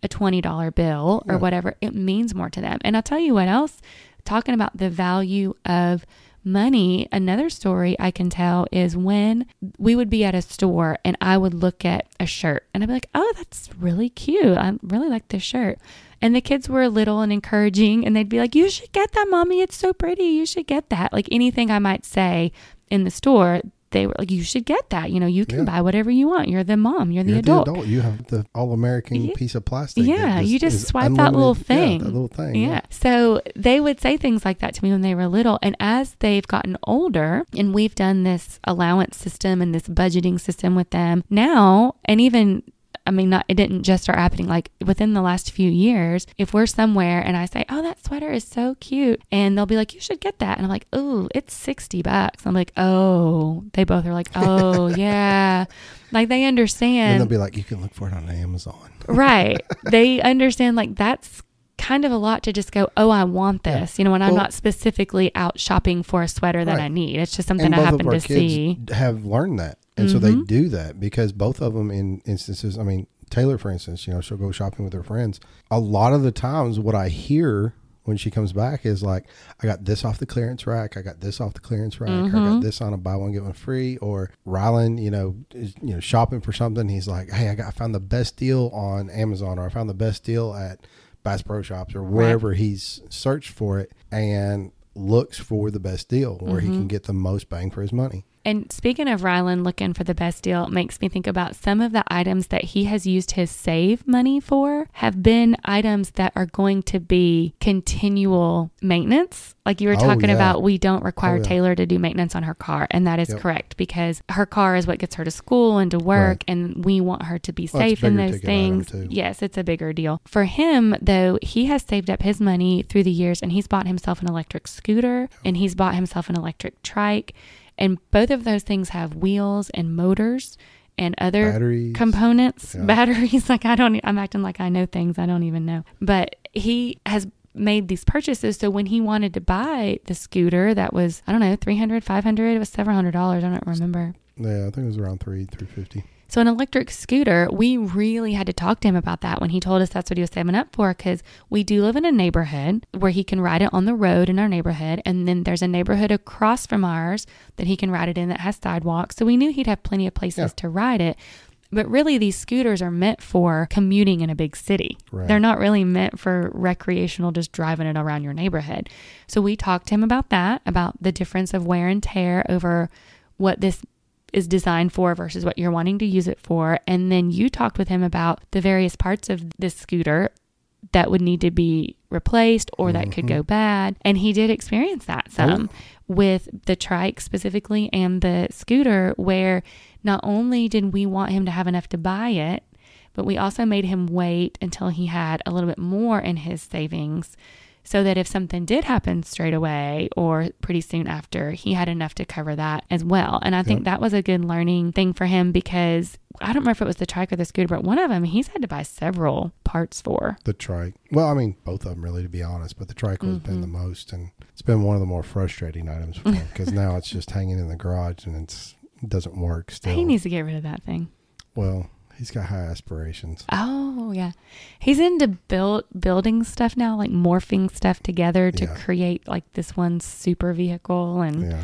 a $20 bill or Yeah. whatever, it means more to them. And I'll tell you what else, talking about the value of money, another story I can tell is when we would be at a store and I would look at a shirt and I'd be like, oh, that's really cute. I really like this shirt. And the kids were little and encouraging and they'd be like, you should get that, mommy. It's so pretty. You should get that. Like anything I might say in the store, they were like, you should get that. You know, you can Yeah. buy whatever you want. You're the mom, you're the You're adult. the adult. You have the all American Yeah. piece of plastic. Yeah, you just swipe that little unlimited- yeah, thing. that little thing. Yeah. So they would say things like that to me when they were little. And as they've gotten older, and we've done this allowance system and this budgeting system with them now, and even I mean, not it didn't just start happening. Like within the last few years, if we're somewhere and I say, "Oh, that sweater is so cute," and they'll be like, "You should get that," and I'm like, "Oh, it's sixty bucks." I'm like, "Oh," they both are like, "Oh, yeah," like they understand. And they'll be like, you can look for it on Amazon. right they understand like that's kind of a lot to just go oh i want Yeah. this you know when i'm not specifically out shopping for a sweater that Right. i need it's just something and i happen to see have learned that, and so they Mhm. do that because both of them, in instances, I mean, Taylor, for instance, you know, she'll go shopping with her friends. A lot of the times, what I hear when she comes back is like, "I got this off the clearance rack. I got this off the clearance rack. I Mhm. got this on a buy one get one free." Or Rylan, you know, is you know shopping for something. He's like, "Hey, I got I found the best deal on Amazon, or I found the best deal at Bass Pro Shops, or wherever he's searched for it." And looks for the best deal where he Mhm. can get the most bang for his money. And speaking of Rylan looking for the best deal, it makes me think about some of the items that he has used his save money for have been items that are going to be continual maintenance. Like you were Oh, talking yeah. about, we don't require Oh, yeah. Taylor to do maintenance on her car. And that is Yep. correct because her car is what gets her to school and to work. And we want her to be Well, safe in those things. Yes, it's a bigger deal. For him, though, he has saved up his money through the years and he's bought himself an electric scooter and he's bought himself an electric trike. And both of those things have wheels and motors and other Batteries. components, Yeah. batteries. Like I don't, I'm acting like I know things I don't even know. But he has made these purchases. So when he wanted to buy the scooter that was, I don't know, 300, 500, it was several hundred dollars. I don't remember. Yeah, I think it was around three, three fifty. So an electric scooter, we really had to talk to him about that when he told us that's what he was saving up for because we do live in a neighborhood where he can ride it on the road in our neighborhood and then there's a neighborhood across from ours that he can ride it in that has sidewalks. So we knew he'd have plenty of places Yeah. to ride it. But really these scooters are meant for commuting in a big city. Right. They're not really meant for recreational just driving it around your neighborhood. So we talked to him about that, about the difference of wear and tear over what this is designed for versus what you're wanting to use it for. And then you talked with him about the various parts of this scooter that would need to be replaced or that could go mm-hmm. bad. And he did experience that oh. some with the trike specifically and the scooter, where not only did we want him to have enough to buy it, but we also made him wait until he had a little bit more in his savings so that if something did happen straight away or pretty soon after, he had enough to cover that as well. And I think Yep. that was a good learning thing for him because I don't remember if it was the trike or the scooter, but one of them he's had to buy several parts for. The trike. Well, I mean, both of them really, to be honest. But the trike has been the Mm-hmm. most, and it's been one of the more frustrating items for him because now it's just hanging in the garage and it's it doesn't work still. He needs to get rid of that thing. well, he's got high aspirations. Oh yeah, he's into build building stuff now, like morphing stuff together to Yeah. create like this one super vehicle, and Yeah.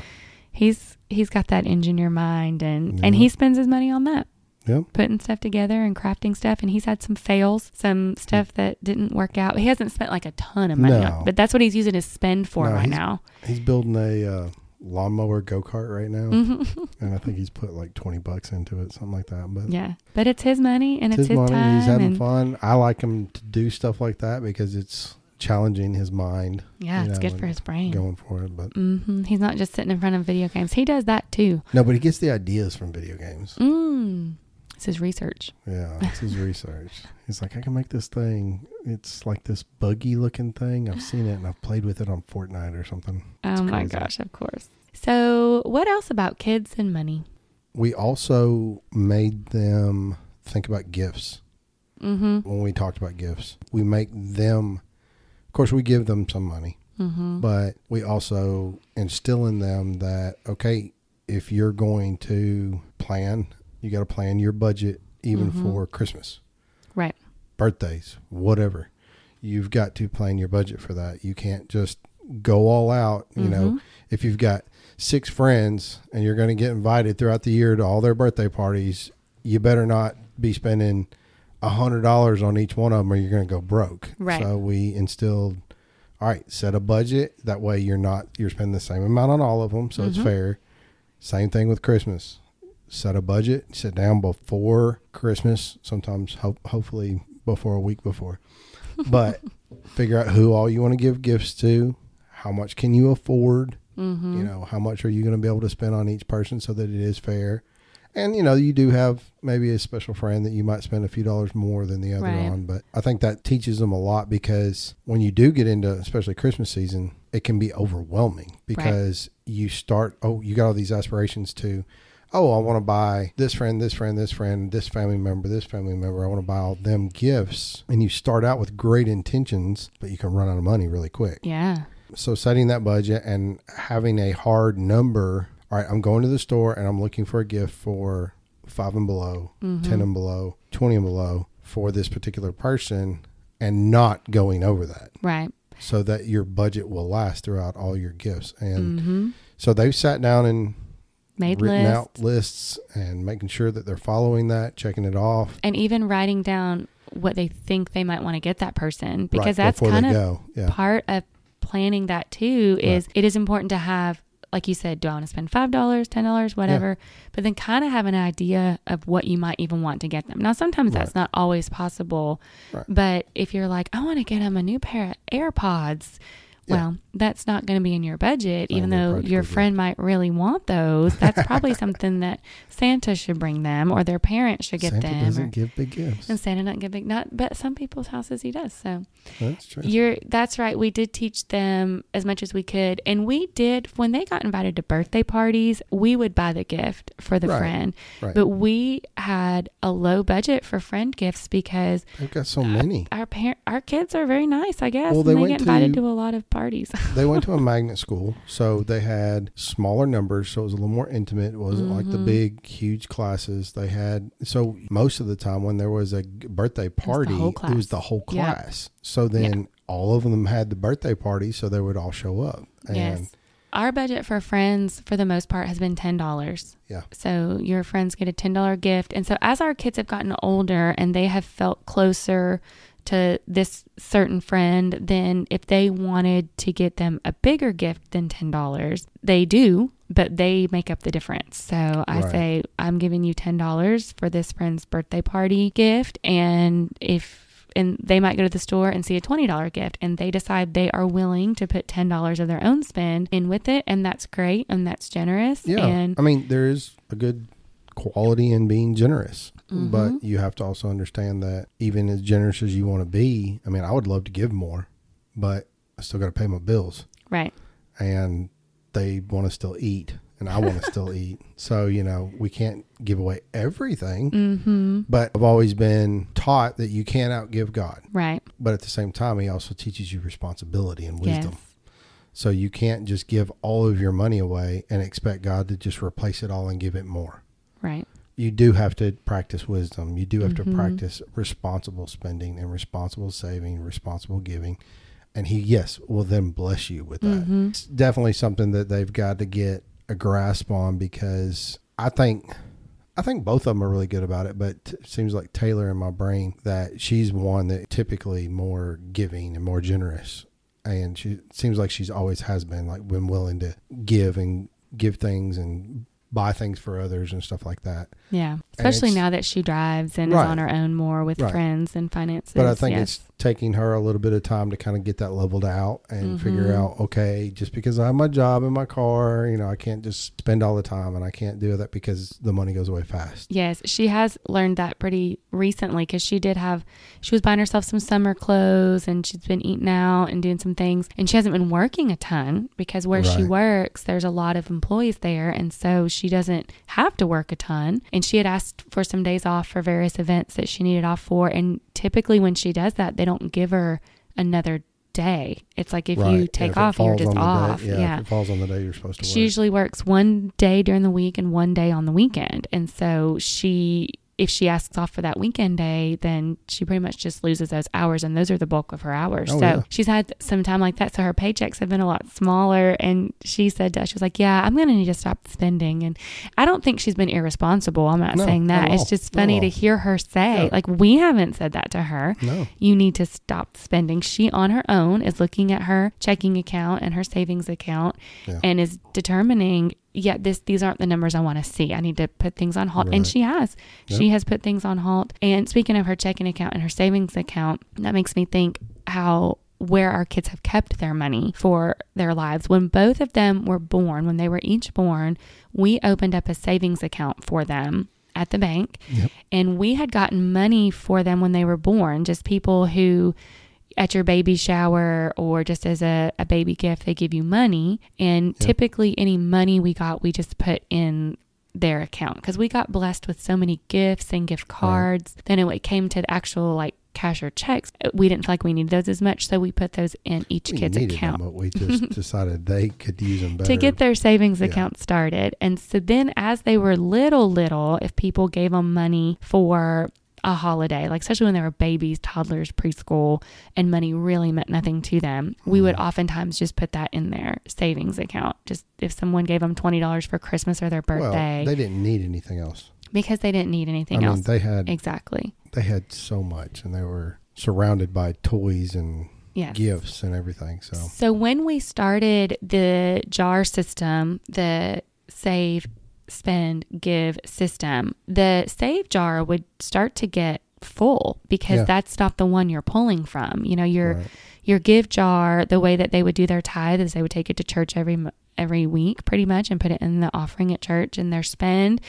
he's he's got that engineer mind, and and he spends his money on that. Yep. putting stuff together and crafting stuff and he's had some fails some stuff that didn't work out he hasn't spent like a ton of money No. on but that's what he's using his spend for No, right now He's building a uh, lawnmower go kart right now, Mhm. and I think he's put like twenty bucks into it, something like that. But yeah but it's his money and it's his his, money. time He's having fun. I like him to do stuff like that because it's challenging his mind, yeah it's know, good for his brain going for it. But hmm he's not just sitting in front of video games he does that too no, but he gets the ideas from video games. mm. It's his research Yeah, it's his research. He's like, I can make this thing. It's like this buggy looking thing. I've seen it and I've played with it on Fortnite or something. oh my crazy. gosh of course so what else about kids and money We also made them think about gifts mm-hmm when we talked about gifts. We make them, of course, we give them some money, mm-hmm but we also instill in them that, okay, if you're going to plan, you got to plan your budget even Mhm. for Christmas. right birthdays, whatever. You've got to plan your budget for that. You can't just go all out. You know, Mhm. if you've got six friends and you're going to get invited throughout the year to all their birthday parties, you better not be spending a hundred dollars on each one of them or you're going to go broke. Right. So we instilled, all right, set a budget. That way you're not, you're spending the same amount on all of them. So it's Mhm. fair. Same thing with Christmas. Set a budget, sit down before Christmas, sometimes ho- hopefully before a week before. But figure out who all you want to give gifts to, how much can you afford, mm-hmm you know, how much are you going to be able to spend on each person so that it is fair. And you know, you do have maybe a special friend that you might spend a few dollars more than the other Right. on, but I think that teaches them a lot because when you do get into especially Christmas season, it can be overwhelming because you start oh, you got all these aspirations to oh, I want to buy this friend, this friend, this friend, this family member, this family member. I want to buy all them gifts. And you start out with great intentions, but you can run out of money really quick. yeah So setting that budget and having a hard number. All right, I'm going to the store and I'm looking for a gift for five and below, Mhm. 10 and below, 20 and below for this particular person and not going over that right so that your budget will last throughout all your gifts. And mm-hmm so they've sat down and made written lists out lists and making sure that they're following that, checking it off. and even writing down what they think they might want to get that person because right that's kind of go. Yeah. part of planning that too is it is important to have like you said do i want to spend five dollars ten dollars whatever but then kind of have an idea of what you might even want to get them now sometimes that's Right. not always possible Right. but if you're like i want to get them a new pair of airpods Yeah. Well, that's not going to be in your budget, Not even though your friend might really want those. That's probably something that Santa should bring them or their parents should get Santa them. Santa doesn't or- give big gifts. and Santa doesn't give big not but some people's houses he does. So That's true. you're that's right. We did teach them as much as we could. And we did when they got invited to birthday parties, we would buy the gift for the Right. friend. Right. But we had a low budget for friend gifts because They've got so many. our parent our kids are very nice, I guess. Well, they they get invited to- to a lot of parties. they went to a magnet school, so they had smaller numbers, so it was a little more intimate. It wasn't like the Mhm. big, huge classes. They had so most of the time when there was a birthday party, it was class. the whole class. So then all of them had the birthday party, so they would all show up. And yes. Our budget for friends, for the most part, has been ten dollars. Yeah. So your friends get a ten dollar gift, and so as our kids have gotten older and they have felt closer to this certain friend, then if they wanted to get them a bigger gift than ten dollars, they do, but they make up the difference. So I Right. say, I'm giving you ten dollars for this friend's birthday party gift, and if and they might go to the store and see a $20 gift and they decide they are willing to put $10 of their own spend in with it and that's great and that's generous yeah, and I mean there is a good quality in being generous, Mhm. but you have to also understand that even as generous as you want to be, I mean, I would love to give more, but I still got to pay my bills. right and they want to still eat and I want to still eat. So, you know, we can't give away everything. mhm But I've always been taught that you can't outgive God. right But at the same time, he also teaches you responsibility and wisdom. yes So you can't just give all of your money away and expect God to just replace it all and give it more. right You do have to practice wisdom. You do have Mhm. to practice responsible spending and responsible saving, responsible giving. And he, yes, will then bless you with that. Mhm. It's definitely something that they've got to get a grasp on because I think I think both of them are really good about it, but it seems like Taylor in my brain that she's one that typically more giving and more generous. And she seems like she's always has been like been willing to give and give things and buy things for others and stuff like that. yeah especially now that she drives and Right. is on her own more with Right. friends and finances But I think yes. it's taking her a little bit of time to kind of get that leveled out and figure Mhm. out, okay, just because I have my job and my car, you know, I can't just spend all the time and I can't do that because the money goes away fast. Yes, she has learned that pretty recently because she did have, she was buying herself some summer clothes and she's been eating out and doing some things. And she hasn't been working a ton because where she works, there's a lot of employees there. And so she doesn't have to work a ton. And she had asked for some days off for various events that she needed off for. And typically when she does that, they don't give her another day. It's like if you Right. take If off, you're just off. Day, yeah, yeah. If it falls on the day you're supposed to She work. usually works one day during the week and one day on the weekend. And so she, if she asks off for that weekend day, then she pretty much just loses those hours. And those are the bulk of her hours. Oh, so yeah. she's had some time like that. So her paychecks have been a lot smaller. And she said, to us, she was like, Yeah, I'm going to need to stop spending. And I don't think she's been irresponsible. I'm not No, saying that. at It's just funny to hear her say, Yeah. like, we haven't said that to her no. you need to stop spending. She on her own is looking at her checking account and her savings account Yeah. and is determining, yeah, this these aren't the numbers I want to see. I need to put things on halt. And she has. Yep. She has put things on halt. And speaking of her checking account and her savings account, that makes me think how where our kids have kept their money for their lives. When both of them were born, when they were each born, we opened up a savings account for them at the bank Yep. and we had gotten money for them when they were born just people who at your baby shower or just as a, a baby gift they give you money and Yeah. typically any money we got we just put in their account because we got blessed with so many gifts and gift cards then it came to the actual like cash or checks uh, we didn't feel like we needed those as much so we put those in each We kid's account them, but we just decided they could use them better. to get their savings Yeah. account started. And so then, as they were little, little, if people gave them money for a holiday, like especially when they were babies, toddlers, preschool, and money really meant nothing to them, we would Mm-hmm. oftentimes just put that in their savings account. Just if someone gave them $20 for Christmas or their birthday, Well, they didn't need anything else. because they didn't need anything I mean, else. they had exactly. they had so much, and they were surrounded by toys and Yes. gifts and everything. So So when we started the jar system, the save, spend, give system, the save jar would start to get full because Yeah. that's not the one you're pulling from. You know, you're right. your give jar, the way that they would do their tithe is they would take it to church every every week pretty much and put it in the offering at church and their spend.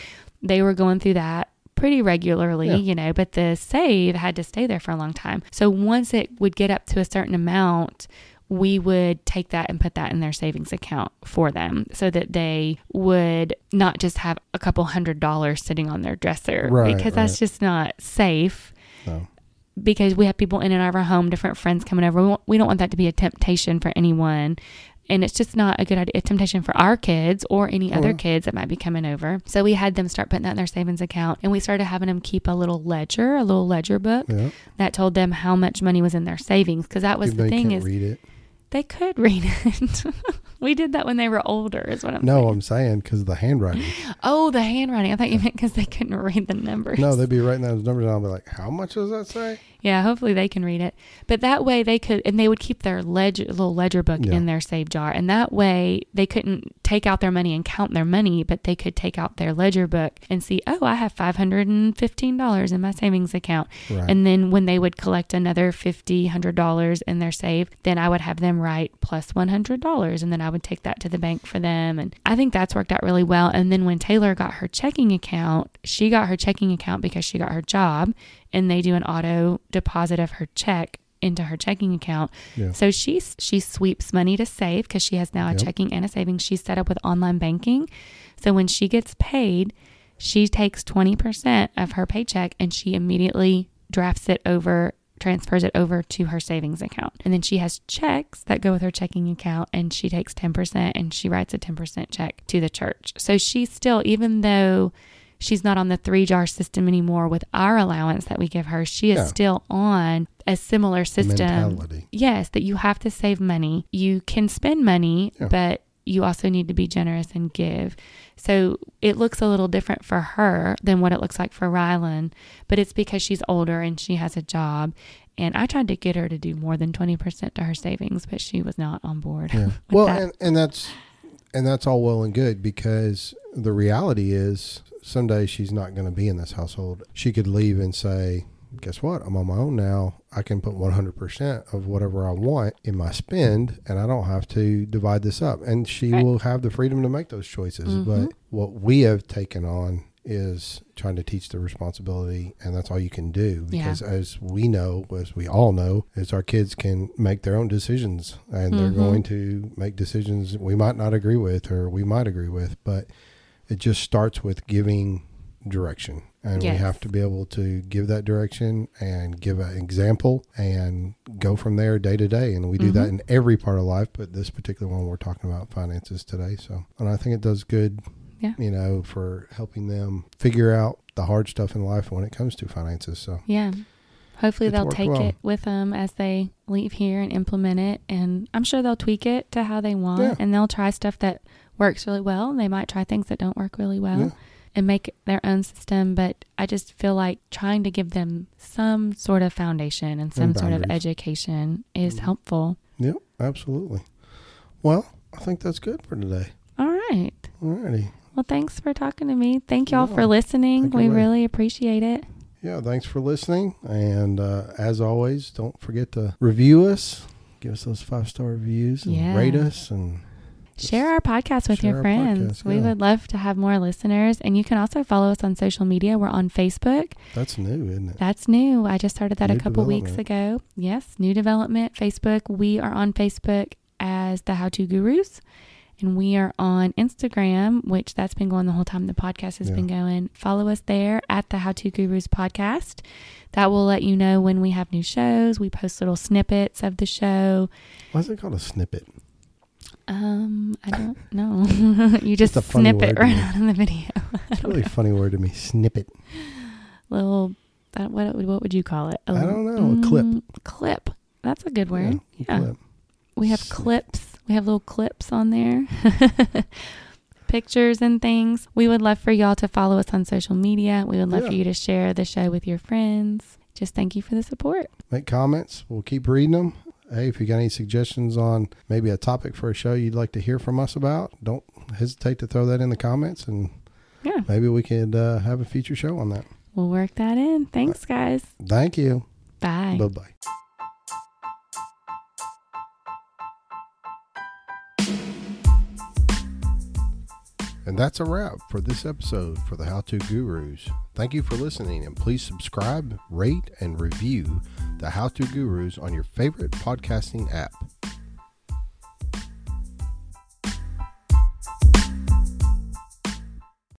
They were going through that pretty regularly, Yeah. you know, but the save had to stay there for a long time. So once it would get up to a certain amount, we would take that and put that in their savings account for them so that they would not just have a couple hundred dollars sitting on their dresser Right, because that's just not safe No. because we have people in and out of our home, different friends coming over. We, want, we don't want that to be a temptation for anyone. And it's just not a good idea, a temptation for our kids or any other Mhm. kids that might be coming over. So we had them start putting that in their savings account and we started having them keep a little ledger, a little ledger book Yeah. that told them how much money was in their savings. Because that was Even the thing is read it. They could read it. we did that when they were older, is what I'm No, saying. I'm saying because of the handwriting. Oh, the handwriting. I thought you meant because they couldn't read the numbers. no, they'd be writing those numbers down. I'll be like, how much does that say? Yeah, hopefully they can read it. But that way they could, and they would keep their ledger, little ledger book Yeah. in their save jar. And that way they couldn't take out their money and count their money, but they could take out their ledger book and see, oh, I have $515 in my savings account. Right. And then when they would collect another $50, $100 in their save, then I would have them write plus $100. And then I would take that to the bank for them. And I think that's worked out really well. And then when Taylor got her checking account, she got her checking account because she got her job and they do an auto deposit of her check into her checking account. Yeah. So she she sweeps money to save because she has now a Yep. checking and a savings. She's set up with online banking. So when she gets paid, she takes 20% of her paycheck and she immediately drafts it over transfers it over to her savings account. And then she has checks that go with her checking account and she takes 10% and she writes a 10% check to the church. So she's still even though she's not on the three jar system anymore with our allowance that we give her, she is Yeah. still on a similar system. Mentality. Yes, that you have to save money. You can spend money, Yeah. but you also need to be generous and give. So it looks a little different for her than what it looks like for Rylan, but it's because she's older and she has a job. And I tried to get her to do more than 20% to her savings, but she was not on board. Yeah. well, that. and, and that's and that's all well and good because the reality is someday she's not going to be in this household. She could leave and say, "Guess what? I'm on my own now. I can put 100% of whatever I want in my spend and I don't have to divide this up." And she Right. will have the freedom to make those choices. Mhm. But what we have taken on is trying to teach the responsibility and that's all you can do Yeah. because as we know as we all know is our kids can make their own decisions and they're Mhm. going to make decisions we might not agree with or we might agree with but it just starts with giving direction and Yes. we have to be able to give that direction and give an example and go from there day to day and we do that Mhm. in every part of life but this particular one we're talking about finances today so and i think it does good Yeah. you know for helping them figure out the hard stuff in life when it comes to finances so Yeah. Hopefully It's they'll take well. it with them as they leave here and implement it. And I'm sure they'll tweak it to how they want. Yeah. And they'll try stuff that works really well. And they might try things that don't work really well Yeah. And make their own system. But I just feel like trying to give them some sort of foundation and some And sort of education is Mhm. helpful. yep absolutely well i think that's good for today All right. alrighty Well, thanks for talking to me. Thank y'all Yeah. for listening. We really appreciate it. yeah thanks for listening and uh, as always don't forget to review us give us those five star reviews and Yeah. rate us and Share our podcast with your friends. podcast, We yeah. would love to have more listeners. And you can also follow us on social media. We're on Facebook. that's new isn't it That's new. I just started that a couple weeks ago. Yes, new development. Facebook. We are on Facebook as the How To Gurus. And we are on Instagram, which that's been going the whole time the podcast has Yeah. been going. Follow us there at the How To Gurus podcast. That will let you know when we have new shows. We post little snippets of the show. why is it called a snippet Um, I don't know. you just snip it right out of the video. it's a really funny word to me snippet Little, that, what what would you call it? I don't know, a clip. Mm, Clip. That's a good word. Yeah, Yeah. clip. We have Snip. clips. We have little clips on there. Pictures and things. We would love for y'all to follow us on social media. We would love for you to share the show with your friends. Just thank you for the support. make comments. We'll keep reading them hey, if you got any suggestions on maybe a topic for a show you'd like to hear from us about, don't hesitate to throw that in the comments and yeah. maybe we could uh, have a future show on that. We'll work that in. Thanks, guys. Thank you. Bye. Bye bye. And that's a wrap for this episode for the How To Gurus. Thank you for listening, and please subscribe, rate, and review the How To Gurus on your favorite podcasting app.